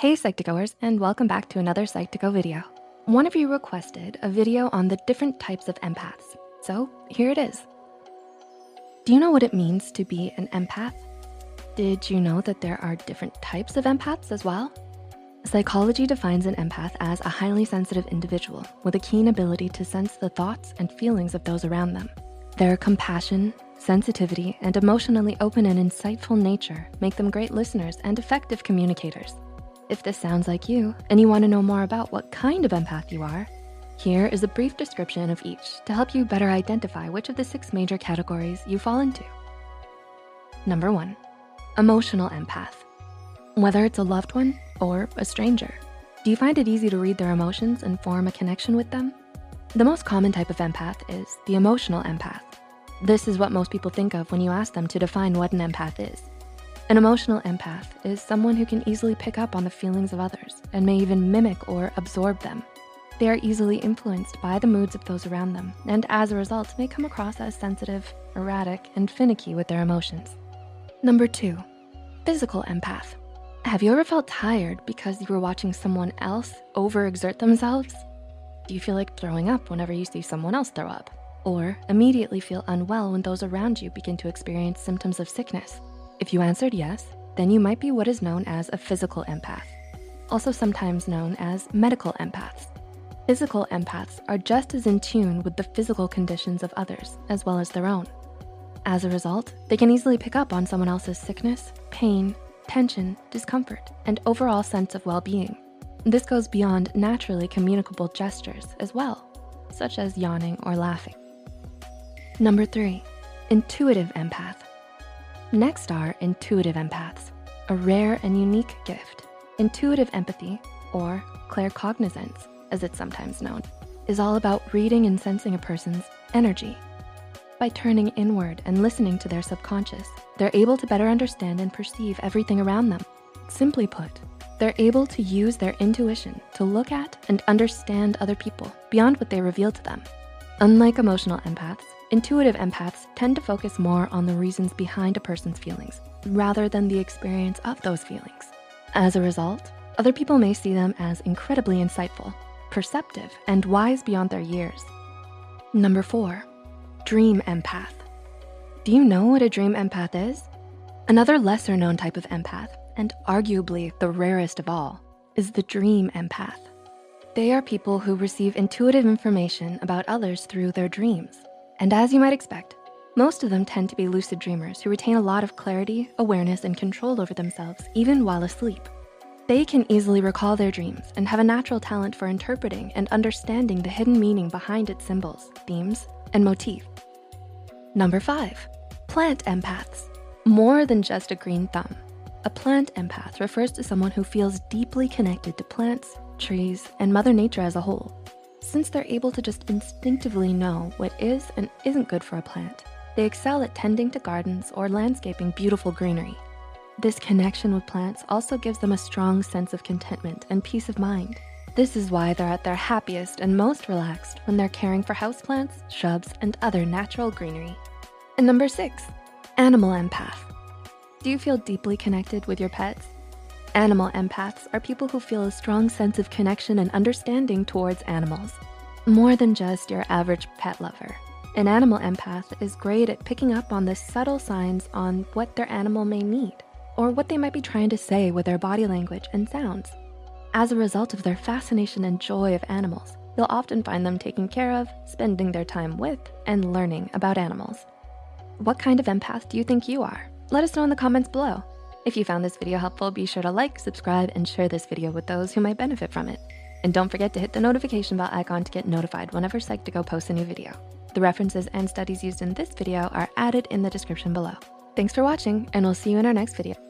Hey Psych2Goers and welcome back to another Psych2Go video. One of you requested a video on the different types of empaths. So here it is. Do you know what it means to be an empath? Did you know that there are different types of empaths as well? Psychology defines an empath as a highly sensitive individual with a keen ability to sense the thoughts and feelings of those around them. Their compassion, sensitivity, and emotionally open and insightful nature make them great listeners and effective communicators. If this sounds like you and you wanna know more about what kind of empath you are, here is a brief description of each to help you better identify which of the six major categories you fall into. Number one, emotional empath. Whether it's a loved one or a stranger, do you find it easy to read their emotions and form a connection with them? The most common type of empath is the emotional empath. This is what most people think of when you ask them to define what an empath is. An emotional empath is someone who can easily pick up on the feelings of others and may even mimic or absorb them. They are easily influenced by the moods of those around them and as a result may come across as sensitive, erratic, and finicky with their emotions. Number two, physical empath. Have you ever felt tired because you were watching someone else overexert themselves? Do you feel like throwing up whenever you see someone else throw up? Or immediately feel unwell when those around you begin to experience symptoms of sickness? If you answered yes, then you might be what is known as a physical empath, also sometimes known as medical empaths. Physical empaths are just as in tune with the physical conditions of others as well as their own. As a result, they can easily pick up on someone else's sickness, pain, tension, discomfort, and overall sense of well-being. This goes beyond naturally communicable gestures as well, such as yawning or laughing. Number three, intuitive empath. Next are intuitive empaths, a rare and unique gift. Intuitive empathy, or claircognizance, as it's sometimes known, is all about reading and sensing a person's energy. By turning inward and listening to their subconscious, they're able to better understand and perceive everything around them. Simply put, they're able to use their intuition to look at and understand other people beyond what they reveal to them. Unlike emotional empaths, Intuitive empaths tend to focus more on the reasons behind a person's feelings rather than the experience of those feelings. As a result, other people may see them as incredibly insightful, perceptive, and wise beyond their years. Number four, dream empath. Do you know what a dream empath is? Another lesser known type of empath, and arguably the rarest of all, is the dream empath. They are people who receive intuitive information about others through their dreams. And as you might expect, most of them tend to be lucid dreamers who retain a lot of clarity, awareness, and control over themselves, even while asleep. They can easily recall their dreams and have a natural talent for interpreting and understanding the hidden meaning behind its symbols, themes, and motif. Number five, plant empaths. More than just a green thumb. A plant empath refers to someone who feels deeply connected to plants, trees, and Mother Nature as a whole since they're able to just instinctively know what is and isn't good for a plant. They excel at tending to gardens or landscaping beautiful greenery. This connection with plants also gives them a strong sense of contentment and peace of mind. This is why they're at their happiest and most relaxed when they're caring for houseplants, shrubs, and other natural greenery. And number six, animal empath. Do you feel deeply connected with your pets? Animal empaths are people who feel a strong sense of connection and understanding towards animals. More than just your average pet lover. An animal empath is great at picking up on the subtle signs on what their animal may need or what they might be trying to say with their body language and sounds. As a result of their fascination and joy of animals, you'll often find them taking care of, spending their time with, and learning about animals. What kind of empath do you think you are? Let us know in the comments below. If you found this video helpful, be sure to like, subscribe, and share this video with those who might benefit from it. And don't forget to hit the notification bell icon to get notified whenever Psych2Go posts a new video. The references and studies used in this video are added in the description below. Thanks for watching, and we'll see you in our next video.